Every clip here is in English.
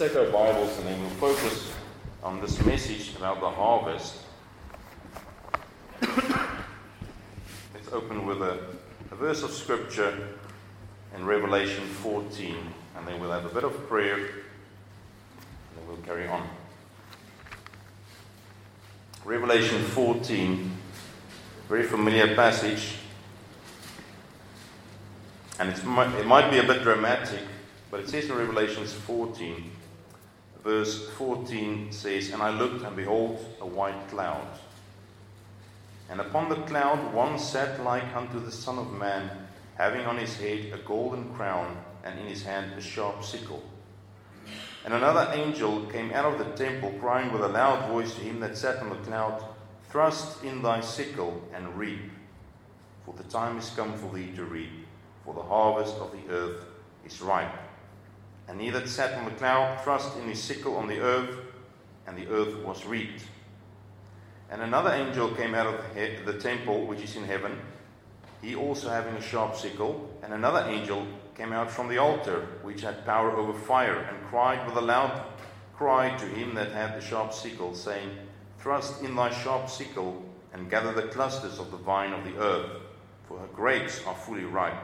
take our Bibles and then we'll focus on this message about the harvest. Let's open with a, a verse of Scripture in Revelation 14, and then we'll have a bit of prayer, and then we'll carry on. Revelation 14, very familiar passage, and it might be a bit dramatic, but it says in Revelations 14, verse 14 says, And I looked, and behold, a white cloud. And upon the cloud one sat like unto the Son of Man, having on his head a golden crown, and in his hand a sharp sickle. And another angel came out of the temple, crying with a loud voice to him that sat on the cloud, Thrust in thy sickle and reap, for the time is come for thee to reap, for the harvest of the earth is ripe. And he that sat on the cloud thrust in his sickle on the earth, and the earth was reaped. And another angel came out of the temple which is in heaven, he also having a sharp sickle. And another angel came out from the altar, which had power over fire, and cried with a loud cry to him that had the sharp sickle, saying, Thrust in thy sharp sickle, and gather the clusters of the vine of the earth, for her grapes are fully ripe.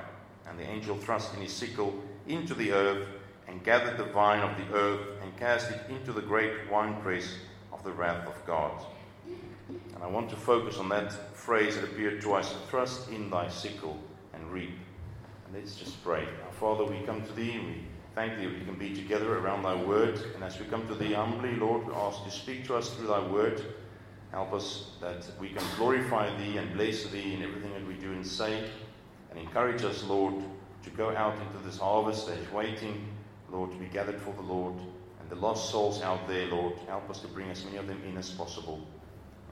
And the angel thrust in his sickle into the earth and gathered the vine of the earth and cast it into the great winepress of the wrath of God. And I want to focus on that phrase that appeared twice thrust in thy sickle and reap. And let's just pray. Our Father, we come to thee we thank thee we can be together around thy word. And as we come to thee humbly, Lord, we ask to speak to us through thy word. Help us that we can glorify thee and bless thee in everything that we do and say. And encourage us, Lord, to go out into this harvest that is waiting Lord, to be gathered for the Lord and the lost souls out there, Lord. Help us to bring as many of them in as possible.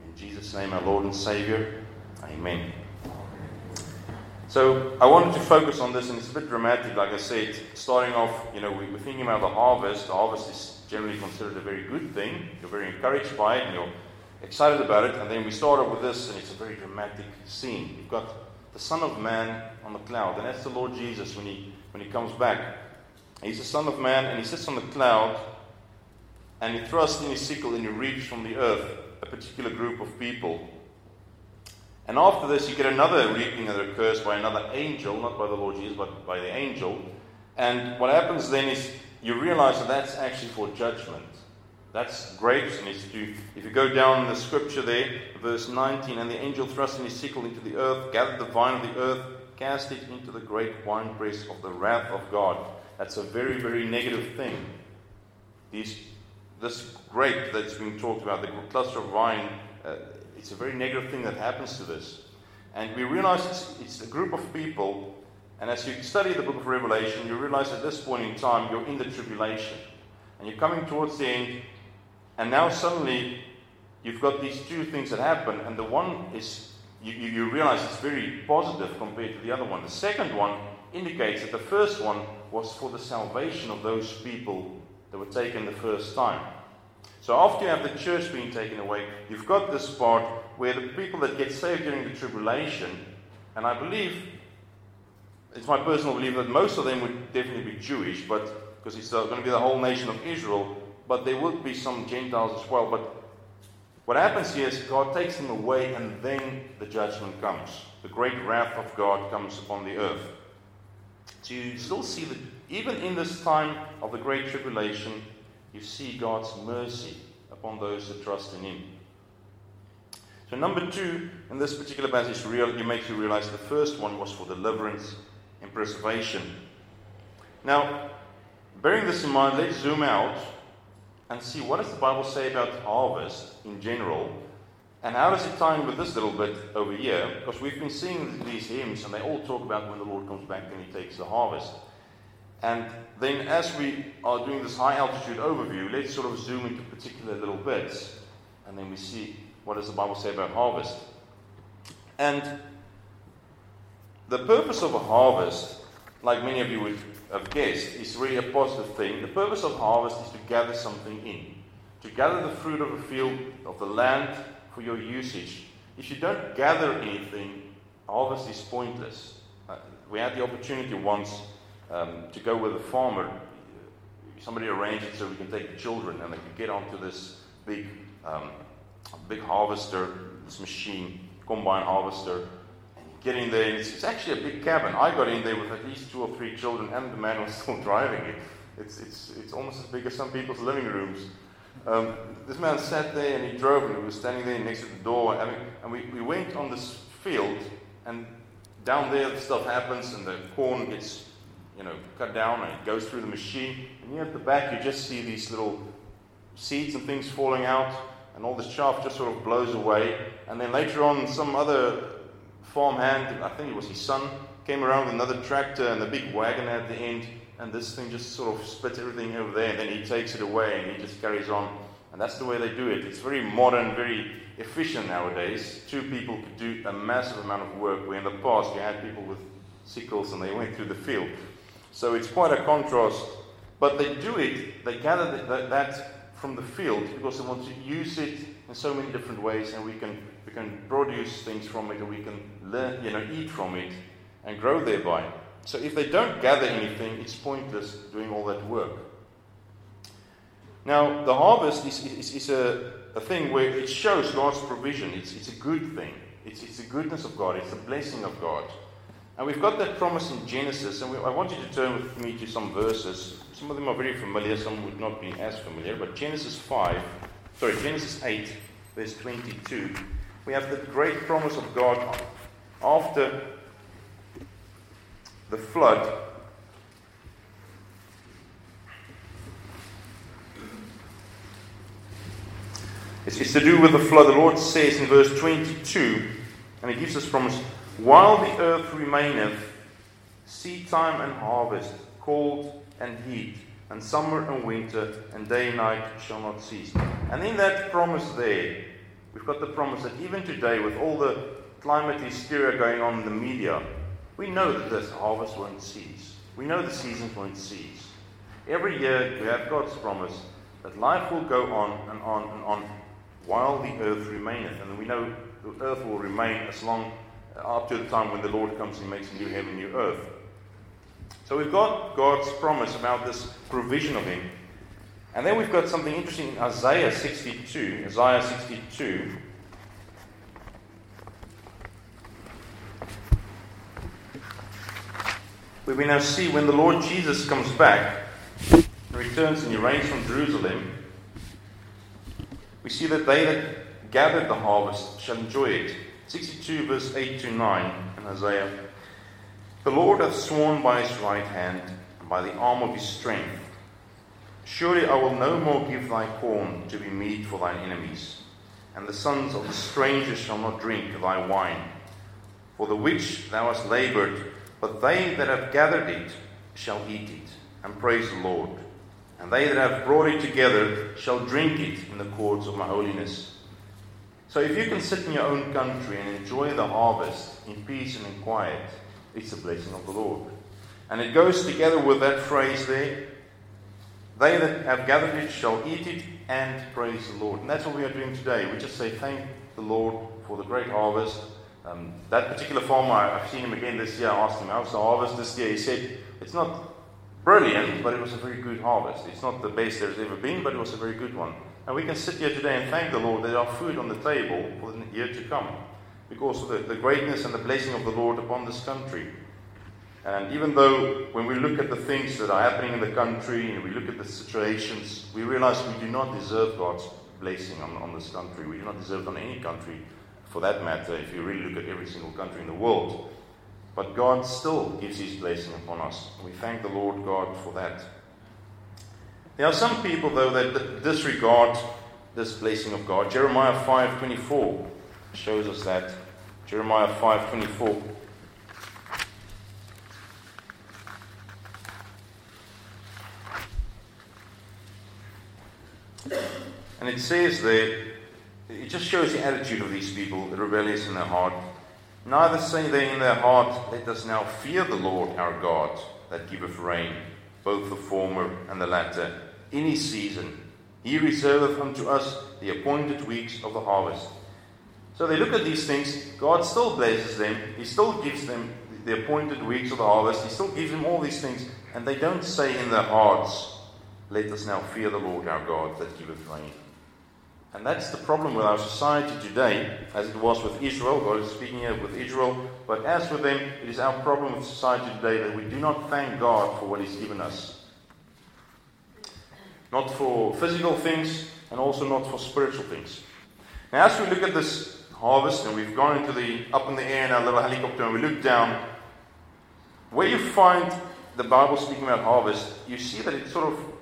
In Jesus' name, our Lord and Savior. Amen. So I wanted to focus on this, and it's a bit dramatic, like I said. Starting off, you know, we, are thinking about the harvest. The harvest is generally considered a very good thing. You're very encouraged by it, and you're excited about it. And then we start off with this, and it's a very dramatic scene. You've got the Son of Man on the cloud, and that's the Lord Jesus when he when he comes back. He's the Son of Man, and he sits on the cloud, and he thrusts in his sickle and he reaps from the earth a particular group of people. And after this, you get another reaping that occurs by another angel, not by the Lord Jesus, but by the angel. And what happens then is you realize that that's actually for judgment. That's grapes, and it's to, if you go down in the scripture there, verse 19, and the angel thrust in his sickle into the earth, gathered the vine of the earth, cast it into the great winepress of the wrath of God. That's a very, very negative thing. These, this grape that's being talked about, the cluster of vine, uh, it's a very negative thing that happens to this. And we realize it's, it's a group of people, and as you study the book of Revelation, you realize at this point in time you're in the tribulation. And you're coming towards the end, and now suddenly you've got these two things that happen, and the one is you, you, you realize it's very positive compared to the other one. The second one indicates that the first one was for the salvation of those people that were taken the first time. So after you have the church being taken away, you've got this part where the people that get saved during the tribulation, and I believe, it's my personal belief that most of them would definitely be Jewish, but because it's uh, going to be the whole nation of Israel, but there would be some Gentiles as well. But what happens here is God takes them away, and then the judgment comes. The great wrath of God comes upon the earth to still see that even in this time of the Great Tribulation, you see God's mercy upon those that trust in Him. So, number two, in this particular passage, real, you makes you realize the first one was for deliverance and preservation. Now, bearing this in mind, let's zoom out and see what does the Bible say about harvest in general and how does it tie in with this little bit over here? Because we've been seeing these hymns, and they all talk about when the Lord comes back and He takes the harvest. And then, as we are doing this high altitude overview, let's sort of zoom into particular little bits, and then we see what does the Bible say about harvest. And the purpose of a harvest, like many of you would have guessed, is really a positive thing. The purpose of harvest is to gather something in, to gather the fruit of a field, of the land, for your usage. If you don't gather anything, harvest is pointless. Uh, we had the opportunity once um, to go with a farmer. somebody arranged it so we can take the children and they can get onto this big, um, big harvester, this machine, combine harvester, and get in there. It's, it's actually a big cabin. I got in there with at least two or three children, and the man was still driving it. It's, it's, it's almost as big as some people's living rooms. Um, this man sat there and he drove, and he was standing there next to the door, and, and we, we went on this field, and down there the stuff happens, and the corn gets you know, cut down and it goes through the machine. And here at the back, you just see these little seeds and things falling out, and all the chaff just sort of blows away. And then later on, some other farm hand, I think it was his son, came around with another tractor and a big wagon at the end, and this thing just sort of splits everything over there, and then he takes it away and he just carries on. And that's the way they do it. It's very modern, very efficient nowadays. Two people could do a massive amount of work, where in the past you had people with sickles and they went through the field. So it's quite a contrast. But they do it, they gather that, that from the field because they want to use it in so many different ways, and we can, we can produce things from it, and we can learn, you know, eat from it and grow thereby. So if they don't gather anything, it's pointless doing all that work. Now, the harvest is, is, is a, a thing where it shows God's provision. It's, it's a good thing. It's, it's the goodness of God. It's the blessing of God. And we've got that promise in Genesis, and we, I want you to turn with me to some verses. Some of them are very familiar, some would not be as familiar. But Genesis 5, sorry, Genesis 8, verse 22, we have the great promise of God after the flood. It's, it's to do with the flood. The Lord says in verse 22, and He gives us promise while the earth remaineth, seed time and harvest, cold and heat, and summer and winter, and day and night shall not cease. And in that promise there, we've got the promise that even today, with all the climate hysteria going on in the media, we know that this harvest won't cease. We know the seasons won't cease. Every year we have God's promise that life will go on and on and on while the earth remaineth. And we know the earth will remain as long uh, up to the time when the Lord comes and makes a new heaven, new earth. So we've got God's promise about this provision of Him. And then we've got something interesting in Isaiah 62. Isaiah 62. We now see when the Lord Jesus comes back and returns and he reigns from Jerusalem, we see that they that gathered the harvest shall enjoy it. 62, verse 8 to 9 in Isaiah. The Lord hath sworn by his right hand, and by the arm of his strength. Surely I will no more give thy corn to be meat for thine enemies, and the sons of the stranger shall not drink thy wine. For the which thou hast laboured, but they that have gathered it shall eat it, and praise the Lord. And they that have brought it together shall drink it in the courts of my holiness. So if you can sit in your own country and enjoy the harvest in peace and in quiet, it's a blessing of the Lord. And it goes together with that phrase there they that have gathered it shall eat it and praise the Lord. And that's what we are doing today. We just say thank the Lord for the great harvest. Um, that particular farmer, I've seen him again this year. I asked him, How's the harvest this year? He said, It's not brilliant, but it was a very good harvest. It's not the best there's ever been, but it was a very good one. And we can sit here today and thank the Lord that there are food on the table for the year to come because of the, the greatness and the blessing of the Lord upon this country. And even though when we look at the things that are happening in the country and we look at the situations, we realize we do not deserve God's blessing on, on this country. We do not deserve it on any country for that matter, if you really look at every single country in the world. But God still gives His blessing upon us. We thank the Lord God for that. There are some people, though, that disregard this blessing of God. Jeremiah 5.24 shows us that. Jeremiah 5.24. And it says there, it just shows the attitude of these people, rebellious in their heart. Neither say they in their heart, Let us now fear the Lord our God, that giveth rain both the former and the latter, in his season. He reserveth unto us the appointed weeks of the harvest. So they look at these things, God still blesses them, He still gives them the appointed weeks of the harvest, He still gives them all these things, and they don't say in their hearts, let us now fear the Lord our God that giveth rain. And that's the problem with our society today, as it was with Israel. God is speaking here with Israel. But as with them, it is our problem with society today that we do not thank God for what He's given us. Not for physical things, and also not for spiritual things. Now, as we look at this harvest, and we've gone into the up in the air in our little helicopter, and we look down, where you find the Bible speaking about harvest, you see that it sort of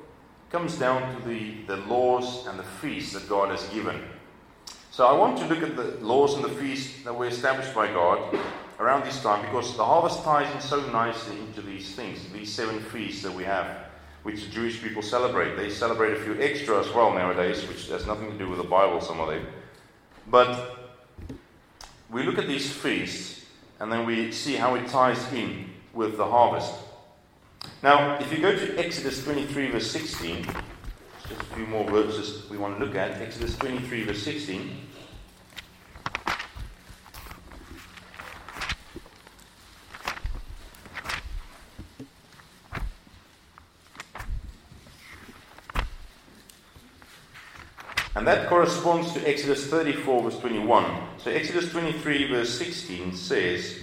comes down to the, the laws and the feasts that God has given. So I want to look at the laws and the feasts that were established by God around this time because the harvest ties in so nicely into these things, these seven feasts that we have, which the Jewish people celebrate. They celebrate a few extra as well nowadays, which has nothing to do with the Bible, some of them. But we look at these feasts and then we see how it ties in with the harvest. Now, if you go to Exodus 23, verse 16, just a few more verses we want to look at. Exodus 23, verse 16. And that corresponds to Exodus 34, verse 21. So, Exodus 23, verse 16 says,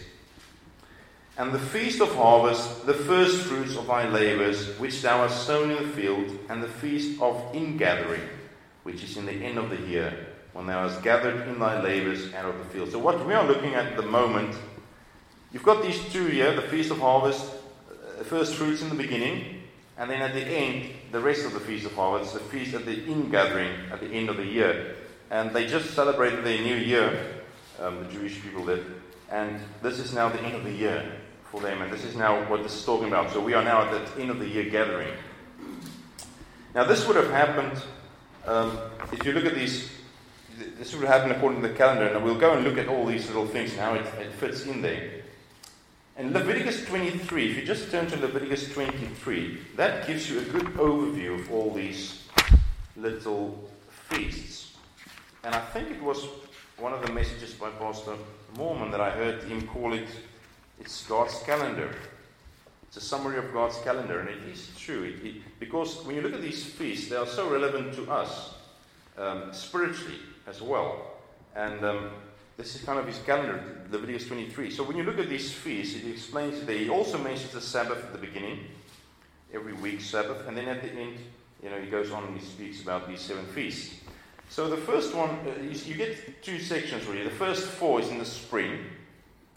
and the feast of harvest, the first fruits of thy labors, which thou hast sown in the field, and the feast of ingathering, which is in the end of the year, when thou hast gathered in thy labors out of the field. So, what we are looking at at the moment, you've got these two here the feast of harvest, the uh, first fruits in the beginning, and then at the end, the rest of the feast of harvest, the feast of the ingathering at the end of the year. And they just celebrated their new year, um, the Jewish people did, and this is now the end of the year for them. And this is now what this is talking about. So we are now at the end of the year gathering. Now, this would have happened, um, if you look at these, this would have happened according to the calendar. And we'll go and look at all these little things and how it, it fits in there. And Leviticus 23, if you just turn to Leviticus 23, that gives you a good overview of all these little feasts. And I think it was one of the messages by Pastor Mormon that I heard him call it it's God's calendar. It's a summary of God's calendar, and it is true. It, it, because when you look at these feasts, they are so relevant to us um, spiritually as well. And um, this is kind of his calendar, Leviticus 23. So when you look at these feasts, it explains that he also mentions the Sabbath at the beginning, every week Sabbath, and then at the end, you know, he goes on and he speaks about these seven feasts. So the first one, uh, you, you get two sections really. The first four is in the spring,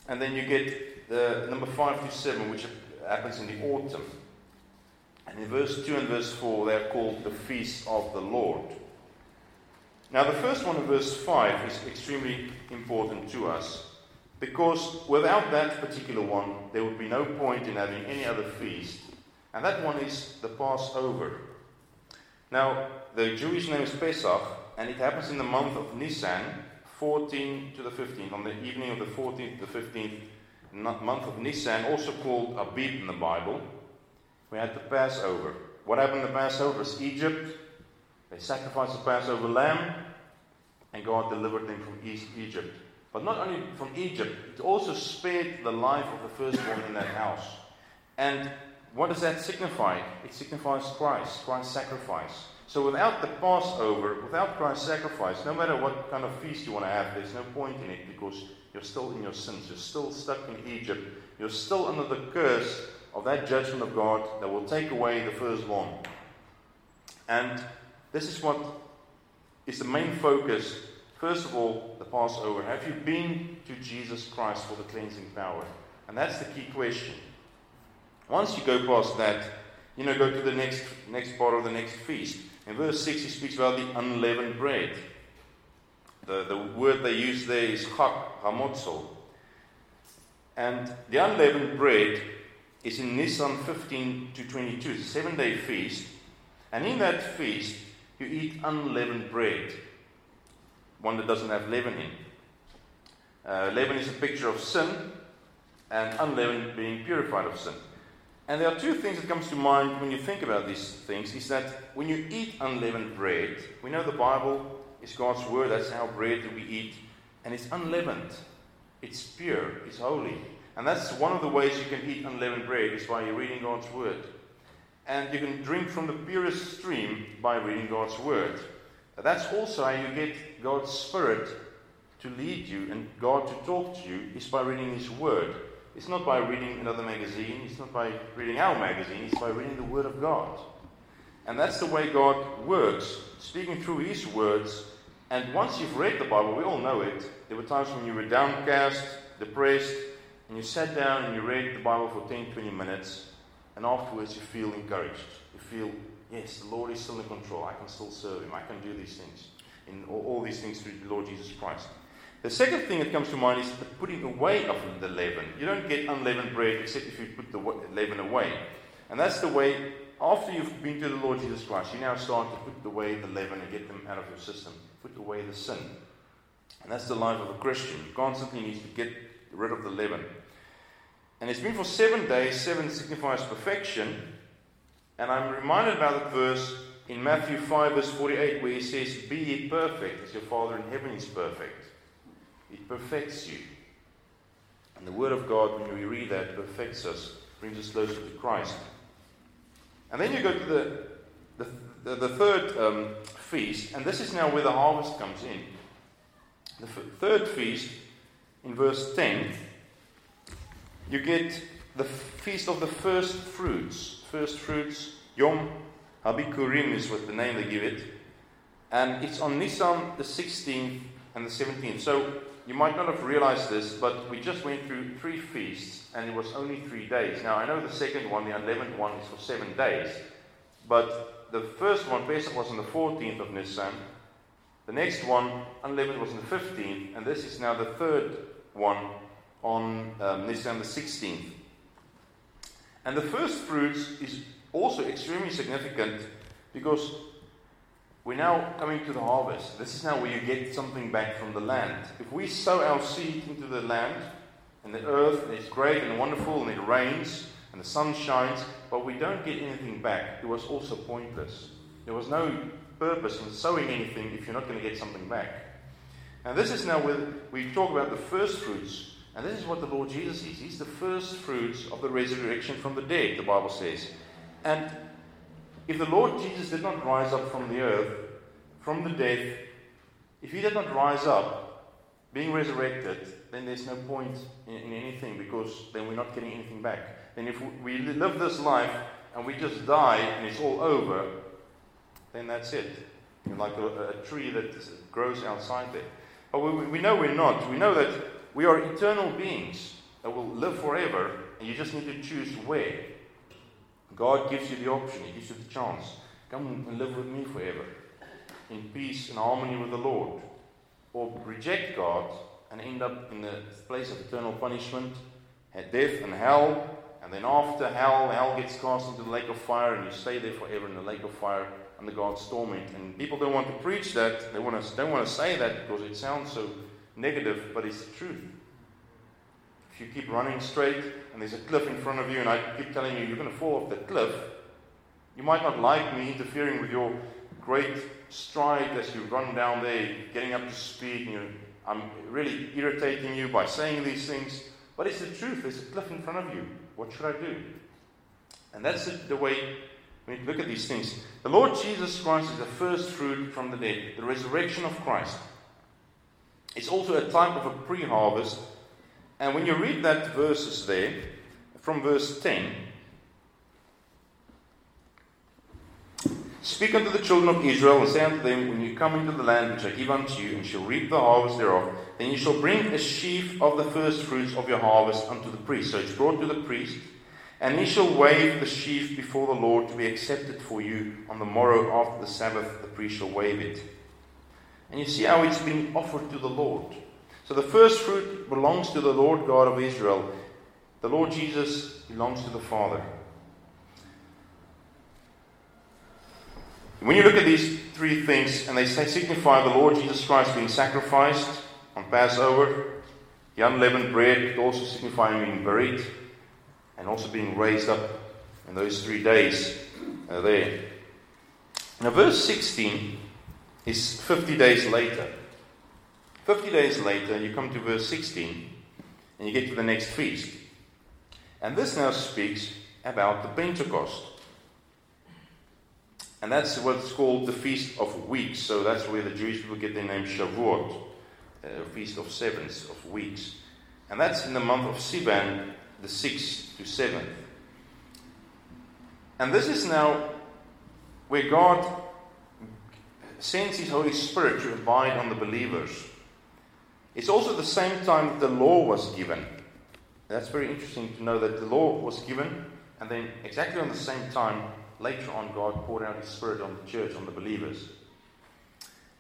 and then you get the number 5 to 7, which happens in the autumn. And in verse 2 and verse 4, they are called the feasts of the Lord. Now, the first one in verse 5 is extremely important to us because without that particular one, there would be no point in having any other feast. And that one is the Passover. Now, the Jewish name is Pesach, and it happens in the month of Nisan, 14 to the 15th, on the evening of the 14th to the 15th month of Nisan, also called Abib in the Bible, we had the Passover. What happened the Passover is Egypt. They sacrificed the Passover lamb, and God delivered them from East Egypt. But not only from Egypt, it also spared the life of the firstborn in that house. And what does that signify? It signifies Christ, Christ's sacrifice. So without the Passover, without Christ's sacrifice, no matter what kind of feast you want to have, there's no point in it because you're still in your sins. You're still stuck in Egypt. You're still under the curse of that judgment of God that will take away the firstborn. And this is what is the main focus. First of all, the Passover. Have you been to Jesus Christ for the cleansing power? And that's the key question. Once you go past that, you know, go to the next next part of the next feast. In verse 6, he speaks about the unleavened bread. The, the word they use there is chag, hamotzo. And the unleavened bread is in Nisan 15 to 22. It's a seven day feast. And in that feast, you eat unleavened bread, one that doesn't have leaven in. Uh, leaven is a picture of sin, and unleavened being purified of sin. And there are two things that comes to mind when you think about these things is that when you eat unleavened bread, we know the Bible is God's word. That's how bread that we eat. And it's unleavened. It's pure. It's holy. And that's one of the ways you can eat unleavened bread is by reading God's word. And you can drink from the purest stream by reading God's Word. That's also how you get God's Spirit to lead you and God to talk to you is by reading His Word. It's not by reading another magazine, it's not by reading our magazine, it's by reading the Word of God. And that's the way God works, speaking through His words. And once you've read the Bible, we all know it. There were times when you were downcast, depressed, and you sat down and you read the Bible for 10, 20 minutes, and afterwards you feel encouraged. You feel, yes, the Lord is still in control. I can still serve Him. I can do these things. In all, all these things through the Lord Jesus Christ. The second thing that comes to mind is the putting away of the leaven. You don't get unleavened bread except if you put the leaven away. And that's the way, after you've been to the Lord Jesus Christ, you now start to put away the leaven and get them out of your system. Put away the sin. And that's the life of a Christian. You constantly needs to get rid of the leaven. And it's been for seven days. Seven signifies perfection. And I'm reminded about that verse in Matthew 5, verse 48, where he says, Be ye perfect as your Father in heaven is perfect. It perfects you. And the Word of God, when we read that, perfects us, brings us closer to Christ. And then you go to the, the, the, the third um, feast, and this is now where the harvest comes in. The f- third feast, in verse 10, you get the feast of the first fruits. First fruits, Yom Habikurim is what the name they give it. And it's on Nisan the 16th and the 17th. So you might not have realized this, but we just went through three feasts and it was only three days. Now, I know the second one, the unleavened one, is for seven days. But the first one, Pesach, was on the 14th of Nisan. The next one, unleavened, was on the 15th. And this is now the third one on um, Nisan the 16th. And the first fruits is also extremely significant because we're now coming to the harvest. This is now where you get something back from the land. If we sow our seed into the land and the earth, is great and wonderful, and it rains and the sun shines, but we don't get anything back, it was also pointless. There was no purpose in sowing anything if you're not going to get something back. Now, this is now where we talk about the first fruits, and this is what the Lord Jesus is. He's the first fruits of the resurrection from the dead, the Bible says. And if the Lord Jesus did not rise up from the earth, from the death, if he did not rise up, being resurrected, then there's no point in, in, anything because then we're not getting anything back. Then if we live this life and we just die and it's all over, then that's it. Like a, a tree that grows outside there. But we, we know we're not. We know that we are eternal beings that will live forever, and you just need to choose where. God gives you the option, He gives you the chance. Come and live with me forever in peace and harmony with the Lord. Or reject God and end up in the place of eternal punishment, death and hell. And then after hell, hell gets cast into the lake of fire, and you stay there forever in the lake of fire under God's torment. And people don't want to preach that. They want to, don't want to say that because it sounds so negative, but it's the truth. If you keep running straight and there's a cliff in front of you, and I keep telling you you're going to fall off the cliff, you might not like me interfering with your great stride as you run down there, getting up to speed, and you I'm really irritating you by saying these things. But it's the truth. There's a cliff in front of you. What should I do? And that's the way we look at these things. The Lord Jesus Christ is the first fruit from the dead, the resurrection of Christ. It's also a type of a pre harvest and when you read that verses there, from verse 10, Speak unto the children of Israel, and say unto them, When you come into the land which I give unto you, and shall reap the harvest thereof, then you shall bring a sheaf of the first fruits of your harvest unto the priest. So it's brought to the priest, and he shall wave the sheaf before the Lord to be accepted for you on the morrow after the Sabbath, the priest shall wave it. And you see how it's been offered to the Lord. So the first fruit belongs to the Lord God of Israel. The Lord Jesus belongs to the Father. When you look at these three things, and they signify the Lord Jesus Christ being sacrificed on Passover, the unleavened bread also signifying being buried, and also being raised up in those three days uh, there. Now, verse 16 is 50 days later. 50 days later, you come to verse 16 and you get to the next feast. And this now speaks about the Pentecost. And that's what's called the Feast of Weeks. So that's where the Jewish people get their name Shavuot, uh, Feast of Sevens, of Weeks. And that's in the month of Sivan, the 6th to 7th. And this is now where God sends His Holy Spirit to abide on the believers. It's also the same time that the law was given. That's very interesting to know that the law was given, and then exactly on the same time, later on, God poured out His Spirit on the church, on the believers.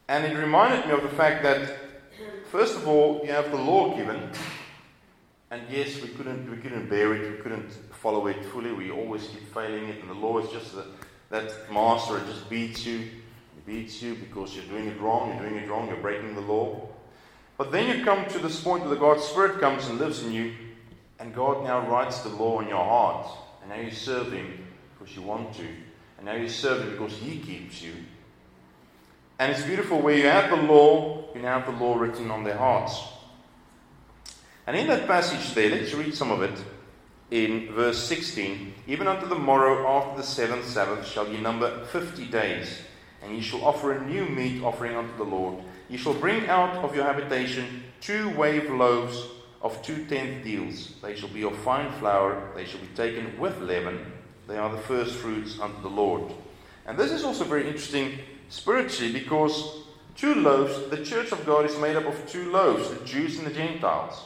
And it reminded me of the fact that, first of all, you have the law given, and yes, we couldn't, we couldn't bear it, we couldn't follow it fully, we always keep failing it, and the law is just the, that master, it just beats you, it beats you because you're doing it wrong, you're doing it wrong, you're breaking the law. But then you come to this point where the God's Spirit comes and lives in you, and God now writes the law in your heart, and now you serve Him because you want to. And now you serve Him because He keeps you. And it's beautiful where you have the law, you now have the law written on their hearts. And in that passage there, let's read some of it in verse 16. Even unto the morrow after the seventh Sabbath shall ye number fifty days, and ye shall offer a new meat offering unto the Lord. Ye shall bring out of your habitation two wave loaves of two tenth deals. They shall be of fine flour, they shall be taken with leaven they are the first fruits unto the Lord. And this is also very interesting spiritually because two loaves, the church of God is made up of two loaves, the Jews and the Gentiles.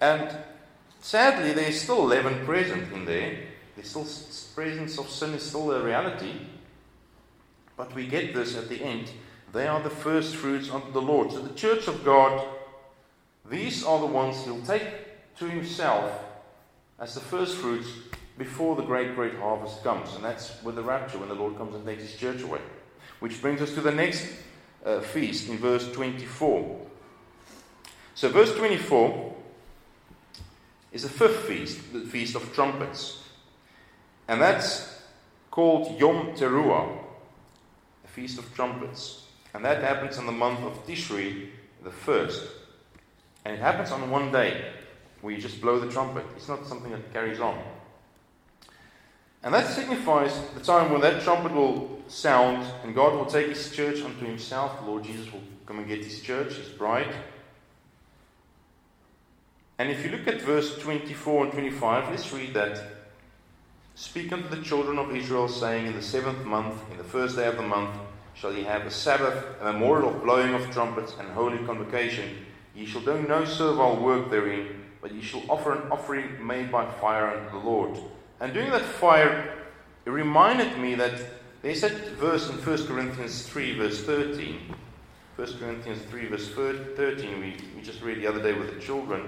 And sadly, there is still leaven present in there. There's still presence of sin is still a reality. But we get this at the end. They are the first fruits unto the Lord. So the church of God, these are the ones he'll take to himself as the first fruits before the great, great harvest comes. And that's with the rapture, when the Lord comes and takes his church away. Which brings us to the next uh, feast in verse 24. So, verse 24 is the fifth feast, the Feast of Trumpets. And that's called Yom Teruah, the Feast of Trumpets. And that happens in the month of Tishri, the first. And it happens on one day where you just blow the trumpet. It's not something that carries on. And that signifies the time when that trumpet will sound and God will take his church unto himself. The Lord Jesus will come and get his church, his bride. And if you look at verse 24 and 25, let's read that. Speak unto the children of Israel, saying, In the seventh month, in the first day of the month, shall ye have a Sabbath, a memorial of blowing of trumpets, and holy convocation. Ye shall do no servile work therein, but ye shall offer an offering made by fire unto the Lord. And doing that fire, it reminded me that there's that verse in 1 Corinthians 3, verse 13. 1 Corinthians 3, verse 13, we, we just read the other day with the children,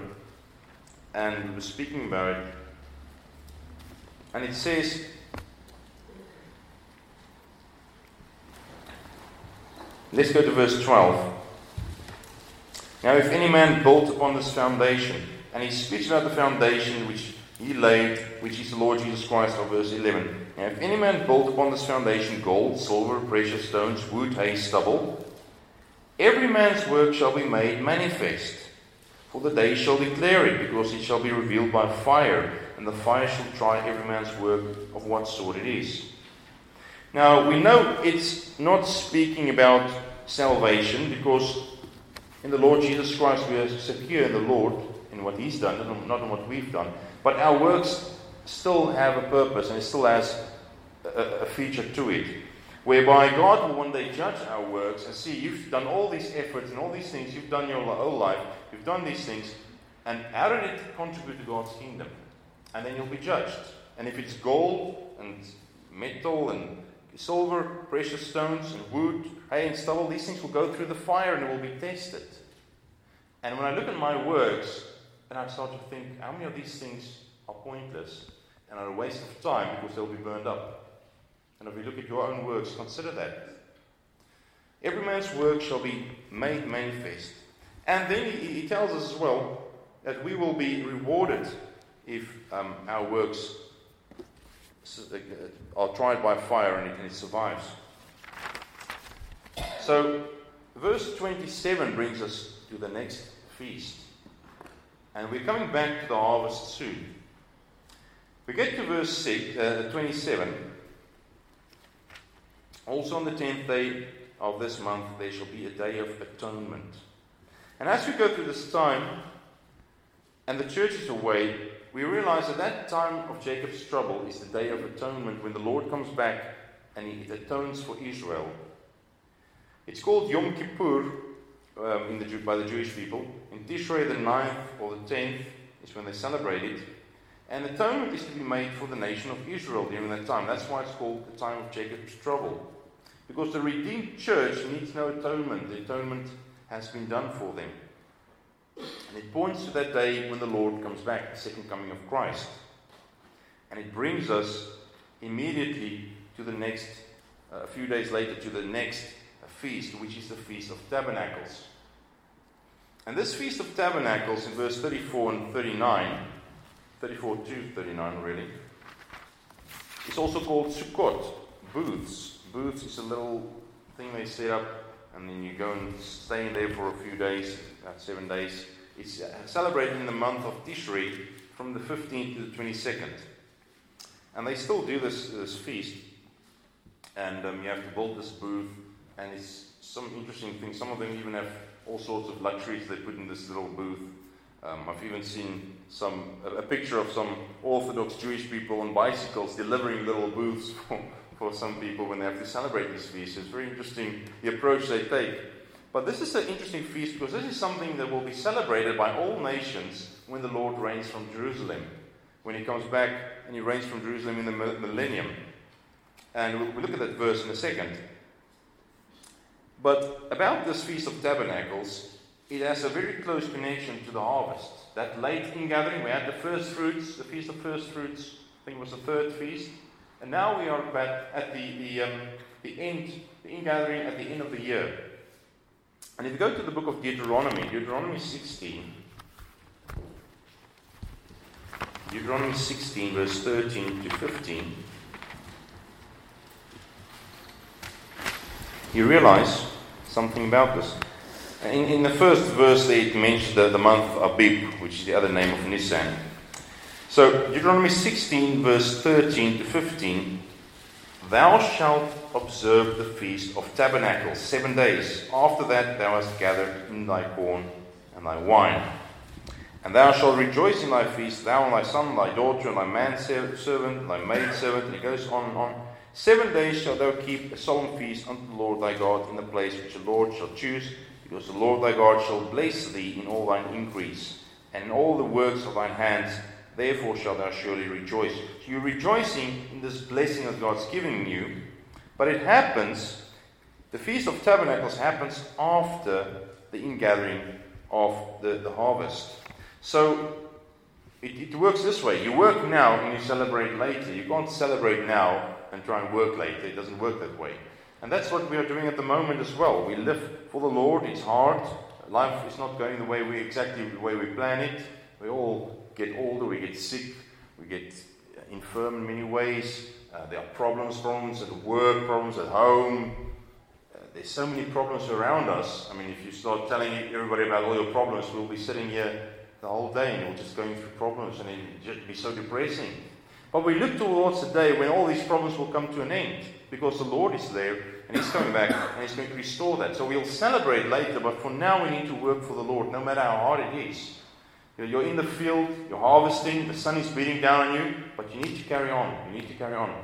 and we were speaking about it. And it says, let's go to verse 12. Now, if any man built upon this foundation, and he speaks about the foundation which he laid, which is the Lord Jesus Christ, of verse 11. Now, if any man built upon this foundation gold, silver, precious stones, wood, hay, stubble, every man's work shall be made manifest. For the day shall declare it, because it shall be revealed by fire, and the fire shall try every man's work of what sort it is. Now, we know it's not speaking about salvation, because in the Lord Jesus Christ we are secure in the Lord, in what He's done, not in what we've done. But our works still have a purpose and it still has a, feature to it. Whereby God will one day judge our works and see you've done all these efforts and all these things, you've done your whole life, you've done these things, and how did it contribute to God's kingdom? And then you'll be judged. And if it's gold and metal and silver, precious stones and wood, hay and stubble, these things will go through the fire and it will be tested. And when I look at my works, and I start to think, how many of these things are pointless and are a waste of time because they'll be burned up? And if you look at your own works, consider that. Every man's work shall be made manifest. And then he, he tells us as well that we will be rewarded if um, our works are tried by fire and it, and it survives. So, verse 27 brings us to the next feast. And we're coming back to the harvest soon. We get to verse six, uh, 27. Also on the tenth day of this month, there shall be a day of atonement. And as we go through this time, and the church is away, we realize that that time of Jacob's trouble is the day of atonement when the Lord comes back and he atones for Israel. It's called Yom Kippur um, the, by the Jewish people. In Tishrei, the 9th or the 10th is when they celebrate it. And atonement is to be made for the nation of Israel during that time. That's why it's called the time of Jacob's trouble. Because the redeemed church needs no atonement. The atonement has been done for them. And it points to that day when the Lord comes back, the second coming of Christ. And it brings us immediately to the next, uh, a few days later, to the next feast, which is the Feast of Tabernacles. And this Feast of Tabernacles in verse 34 and 39, 34 to 39 really, is also called Sukkot, booths. Booths is a little thing they set up, and then you go and stay in there for a few days, about seven days. It's uh, celebrated in the month of Tishri from the 15th to the 22nd. And they still do this, this feast. And um, you have to build this booth and it's some interesting things. Some of them even have all sorts of luxuries they put in this little booth. Um, I've even seen some a, a, picture of some Orthodox Jewish people on bicycles delivering little booths for, for some people when they have to celebrate this feast. It's very interesting the approach they take. But this is an interesting feast because this is something that will be celebrated by all nations when the Lord reigns from Jerusalem. When he comes back and he reigns from Jerusalem in the millennium. And we'll, look at that verse in a second. But about this Feast of Tabernacles, it has a very close connection to the harvest. That late ingathering, we had the first fruits, the Feast of First Fruits, I think it was the third feast. And now we are back at the, the, um, the end, the ingathering at the end of the year. And if you go to the book of Deuteronomy, Deuteronomy 16, Deuteronomy 16, verse 13 to 15, you realize something about this. In, in the first verse, it mentions the, the month Abib, which is the other name of Nisan. So, Deuteronomy 16, verse 13 to 15 Thou shalt observe the feast of tabernacles seven days. After that, thou hast gathered in thy corn and thy wine. And thou shalt rejoice in thy feast, thou and thy son, thy daughter, and thy manservant, thy maidservant. And it goes on and on. Seven days shalt thou keep a solemn feast unto the Lord thy God in the place which the Lord shall choose, because the Lord thy God shall bless thee in all thine increase, and in all the works of thine hands. Therefore shalt thou surely rejoice. So you're rejoicing in this blessing that God's giving you, but it happens, the Feast of Tabernacles happens after the ingathering of the, the harvest. So it, it works this way. You work now and you celebrate later. You can't celebrate now and try and work later. It doesn't work that way. And that's what we are doing at the moment as well. We live for the Lord. It's hard. Life is not going the way we exactly the way we plan it. We all get older. We get sick. We get infirm in many ways. Uh, there are problems, problems at work, problems at home. Uh, there's so many problems around us. I mean, if you start telling everybody about all your problems, we'll be sitting here the whole day and we're just going through problems and it'll just be so depressing. But we look towards the day when all these problems will come to an end because the Lord is there and He's coming back and He's going to restore that. So we'll celebrate later, but for now we need to work for the Lord, no matter how hard it is. You're in the field, you're harvesting, the sun is beating down on you, but you need to carry on. You need to carry on.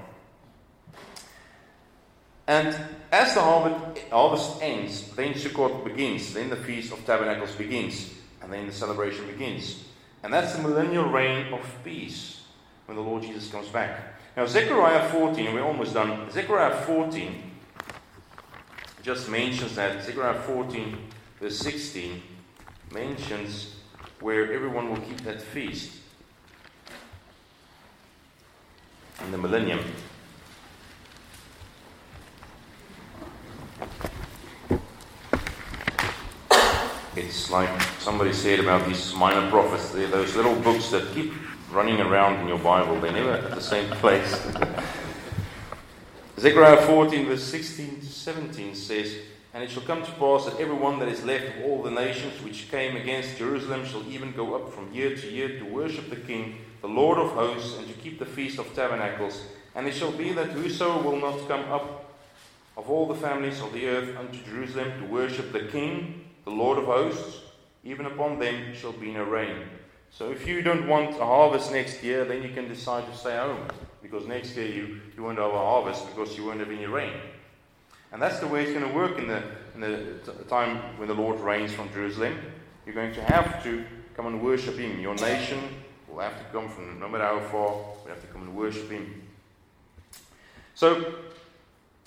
And as the harvest ends, then Sukkot begins, then the Feast of Tabernacles begins, and then the celebration begins. And that's the millennial reign of peace when the Lord Jesus comes back. Now, Zechariah 14, we're almost done. Zechariah 14 just mentions that. Zechariah 14, verse 16, mentions where everyone will keep that feast in the millennium. It's like somebody said about these minor prophets, they're those little books that keep running around in your Bible. They're never at the same place. Zechariah 14, verse 16 to 17 says, And it shall come to pass that everyone that is left of all the nations which came against Jerusalem shall even go up from year to year to worship the King, the Lord of hosts, and to keep the feast of tabernacles. And it shall be that whoso will not come up of all the families of the earth unto Jerusalem to worship the King, the Lord of hosts. Even upon them shall be no rain. So if you don't want a harvest next year, then you can decide to stay home. Because next year you, you won't have a harvest because you won't have any rain. And that's the way it's going to work in the, in the time when the Lord reigns from Jerusalem. You're going to have to come and worship Him. Your nation will have to come from no matter how far, we have to come and worship Him. So,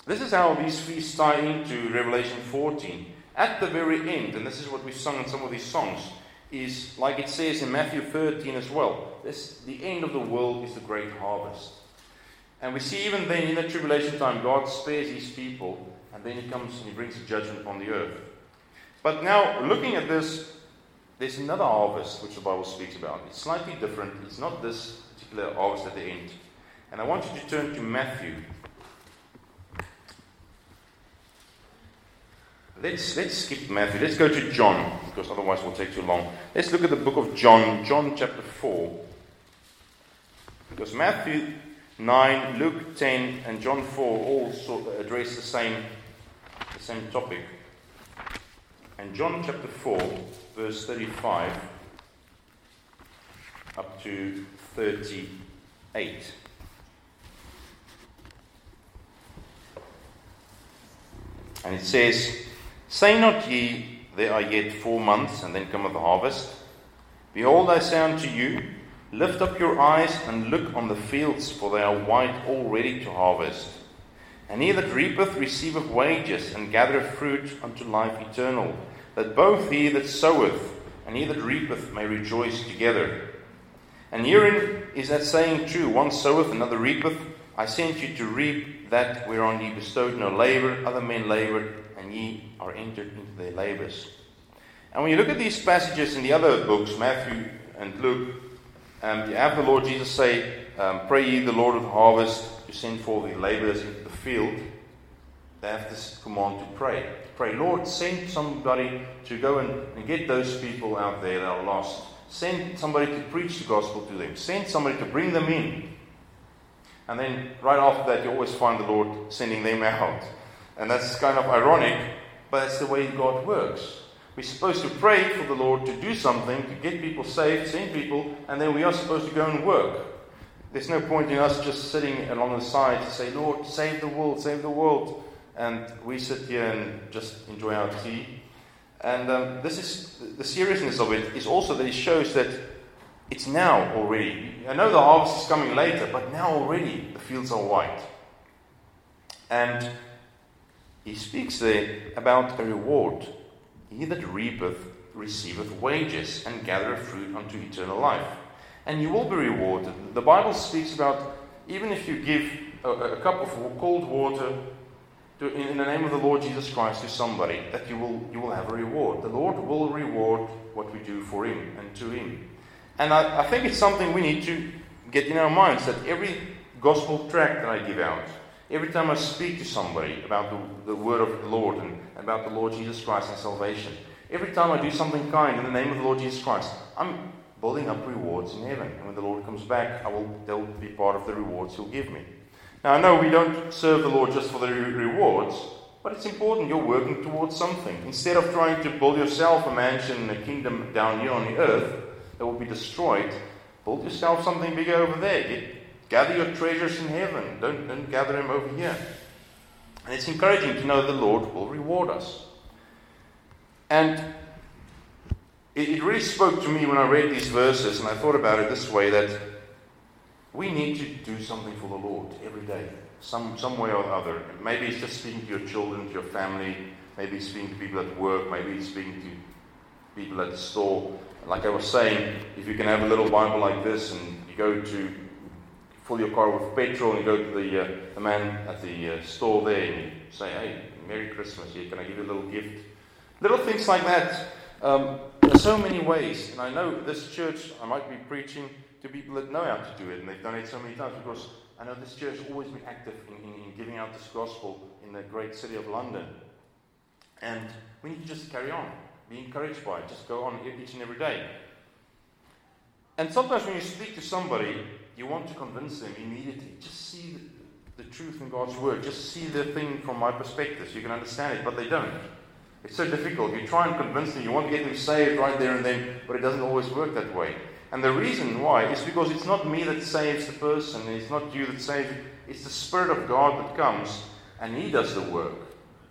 this is how these feasts tie into Revelation 14. At the very end, and this is what we've sung in some of these songs, is like it says in Matthew 13 as well. This, the end of the world is the great harvest. And we see even then in the tribulation time, God spares his people, and then he comes and he brings a judgment upon the earth. But now, looking at this, there's another harvest which the Bible speaks about. It's slightly different. It's not this particular harvest at the end. And I want you to turn to Matthew. Let's, let's skip Matthew. Let's go to John, because otherwise we'll take too long. Let's look at the book of John, John chapter 4. Because Matthew 9, Luke 10, and John 4 all sort of address the same, same topic. And John chapter 4, verse 35 up to 38. And it says, Say not ye, There are yet four months, and then cometh the harvest. Behold, I say unto you, Lift up your eyes and look on the fields, for they are white already to harvest. And he that reapeth receiveth wages, and gathereth fruit unto life eternal, that both he that soweth and he that reapeth may rejoice together. And herein is that saying true one soweth, another reapeth. I sent you to reap that whereon ye bestowed no labour, other men laboured, and ye are entered into their labours. And when you look at these passages in the other books, Matthew and Luke, um, you have the Lord Jesus say, um, Pray ye the Lord of the harvest to send forth the labourers into the field. They have this command to pray. Pray, Lord, send somebody to go and, and get those people out there that are lost. Send somebody to preach the gospel to them. Send somebody to bring them in. And then right after that, you always find the Lord sending them out. And that's kind of ironic, but that's the way God works. We're supposed to pray for the Lord to do something, to get people saved, send people, and then we are supposed to go and work. There's no point in us just sitting along the side to say, Lord, save the world, save the world. And we sit here and just enjoy our tea. And um, this is the seriousness of it is also that it shows that it's now already. I know the harvest is coming later, but now already the fields are white. And he speaks there about a reward. He that reapeth receiveth wages and gathereth fruit unto eternal life. And you will be rewarded. The Bible speaks about even if you give a, a cup of cold water to, in, the name of the Lord Jesus Christ to somebody, that you will, you will have a reward. The Lord will reward what we do for Him and to Him. And I, I think it's something we need to get in our minds that every gospel tract that I give out, every time I speak to somebody about the, the word of the Lord and about the Lord Jesus Christ and salvation, every time I do something kind in the name of the Lord Jesus Christ, I'm building up rewards in heaven. And when the Lord comes back, I will, they'll be part of the rewards He'll give me. Now, I know we don't serve the Lord just for the re- rewards, but it's important you're working towards something. Instead of trying to build yourself a mansion, and a kingdom down here on the earth that will be destroyed, build yourself something bigger over there. Get, gather your treasures in heaven. Don't, don't gather them over here. And it's encouraging to know the Lord will reward us. And it, it really spoke to me when I read these verses, and I thought about it this way that we need to do something for the Lord every day, some, some way or other. Maybe it's just speaking to your children, to your family, maybe it's speaking to people at work, maybe it's speaking to people at the store. Like I was saying, if you can have a little Bible like this and you go to fill your car with petrol and you go to the, uh, the man at the uh, store there and you say, hey, Merry Christmas, here, can I give you a little gift? Little things like that. Um, so many ways. And I know this church, I might be preaching to people that know how to do it, and they've done it so many times because I know this church has always been active in, in, in giving out this gospel in the great city of London. And we need to just carry on, be encouraged by it, just go on each and every day. And sometimes when you speak to somebody, you want to convince them immediately. Just see the the truth in God's Word. Just see the thing from my perspective so you can understand it, but they don't. It's so difficult. You try and convince them, you want to get them saved right there and then, but it doesn't always work that way. And the reason why is because it's not me that saves the person, it's not you that saves, it's the Spirit of God that comes and He does the work.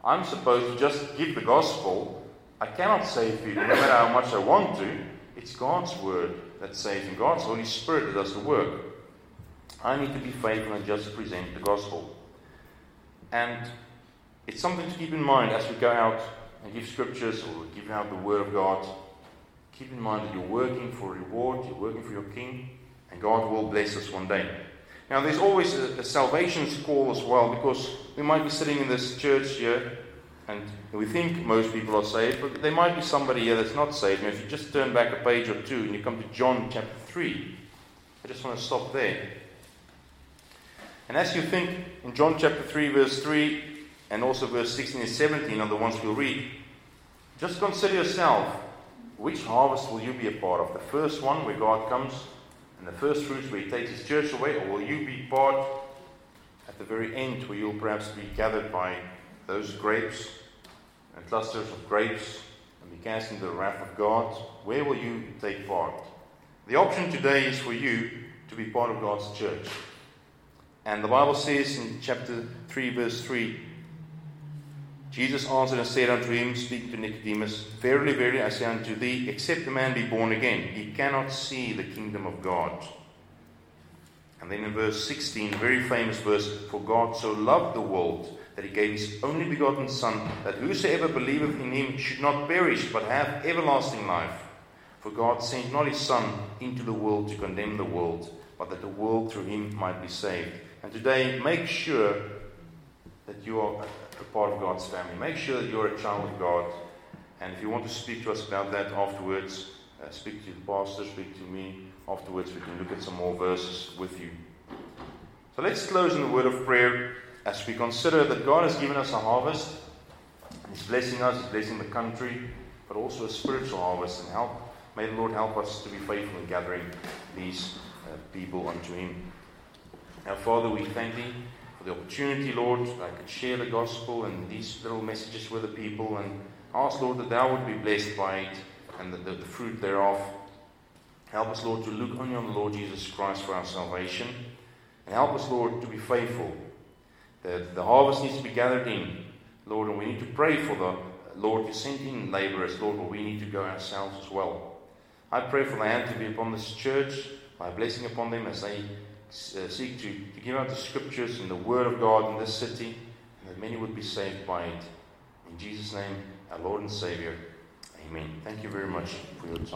I'm supposed to just give the gospel. I cannot save people no matter how much I want to. It's God's word that saves, and God's Holy Spirit that does the work. I need to be faithful and just present the gospel. And it's something to keep in mind as we go out and give scriptures or give out the word of God. Keep in mind that you're working for a reward, you're working for your King, and God will bless us one day. Now, there's always a, a salvation call as well because we might be sitting in this church here and we think most people are saved, but there might be somebody here that's not saved. Now, if you just turn back a page or two and you come to John chapter 3, I just want to stop there. And as you think in John chapter 3, verse 3, and also verse 16 and 17 are the ones we'll read, just consider yourself which harvest will you be a part of? The first one where God comes and the first fruits where He takes His church away, or will you be part at the very end where you'll perhaps be gathered by those grapes and clusters of grapes and be cast into the wrath of God? Where will you take part? The option today is for you to be part of God's church. And the Bible says in chapter 3, verse 3 Jesus answered and said unto him, speaking to Nicodemus, Verily, verily, I say unto thee, except a man be born again, he cannot see the kingdom of God. And then in verse 16, very famous verse, For God so loved the world that he gave his only begotten Son, that whosoever believeth in him should not perish, but have everlasting life. For God sent not his Son into the world to condemn the world, but that the world through him might be saved. And today, make sure that you are a part of God's family. Make sure that you're a child of God. And if you want to speak to us about that afterwards, uh, speak to the pastor, speak to me. Afterwards, we can look at some more verses with you. So let's close in the word of prayer as we consider that God has given us a harvest. He's blessing us, He's blessing the country, but also a spiritual harvest. And help, may the Lord help us to be faithful in gathering these uh, people unto Him. Now, Father, we thank Thee for the opportunity, Lord, that I could share the gospel and these little messages with the people and ask, Lord, that Thou would be blessed by it and the, the, the fruit thereof. Help us, Lord, to look only on the Lord Jesus Christ for our salvation. And help us, Lord, to be faithful. The, the harvest needs to be gathered in, Lord, and we need to pray for the Lord to send in laborers, Lord, but we need to go ourselves as well. I pray for the hand to be upon this church, my blessing upon them as they Uh, seek to, to give out the scriptures and the word of God in this city, and that many would be saved by it. In Jesus' name, our Lord and Savior. Amen. Thank you very much for your time.